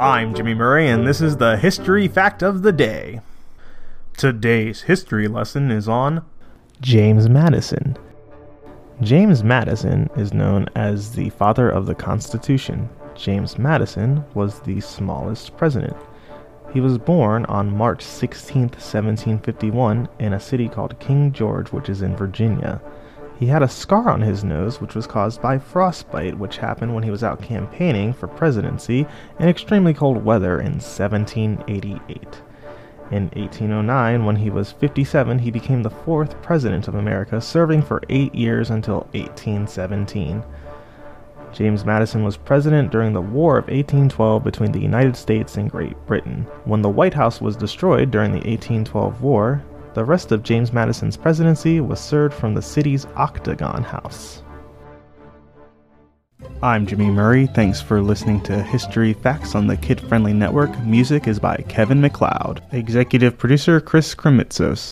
I'm Jimmy Murray, and this is the History Fact of the Day. Today's history lesson is on James Madison. James Madison is known as the father of the Constitution. James Madison was the smallest president. He was born on March 16, 1751, in a city called King George, which is in Virginia. He had a scar on his nose, which was caused by frostbite, which happened when he was out campaigning for presidency in extremely cold weather in 1788. In 1809, when he was 57, he became the fourth president of America, serving for eight years until 1817. James Madison was president during the War of 1812 between the United States and Great Britain. When the White House was destroyed during the 1812 war, the rest of James Madison's presidency was served from the city's Octagon House. I'm Jimmy Murray. Thanks for listening to History Facts on the Kid Friendly Network. Music is by Kevin MacLeod. Executive producer Chris Krimitsos.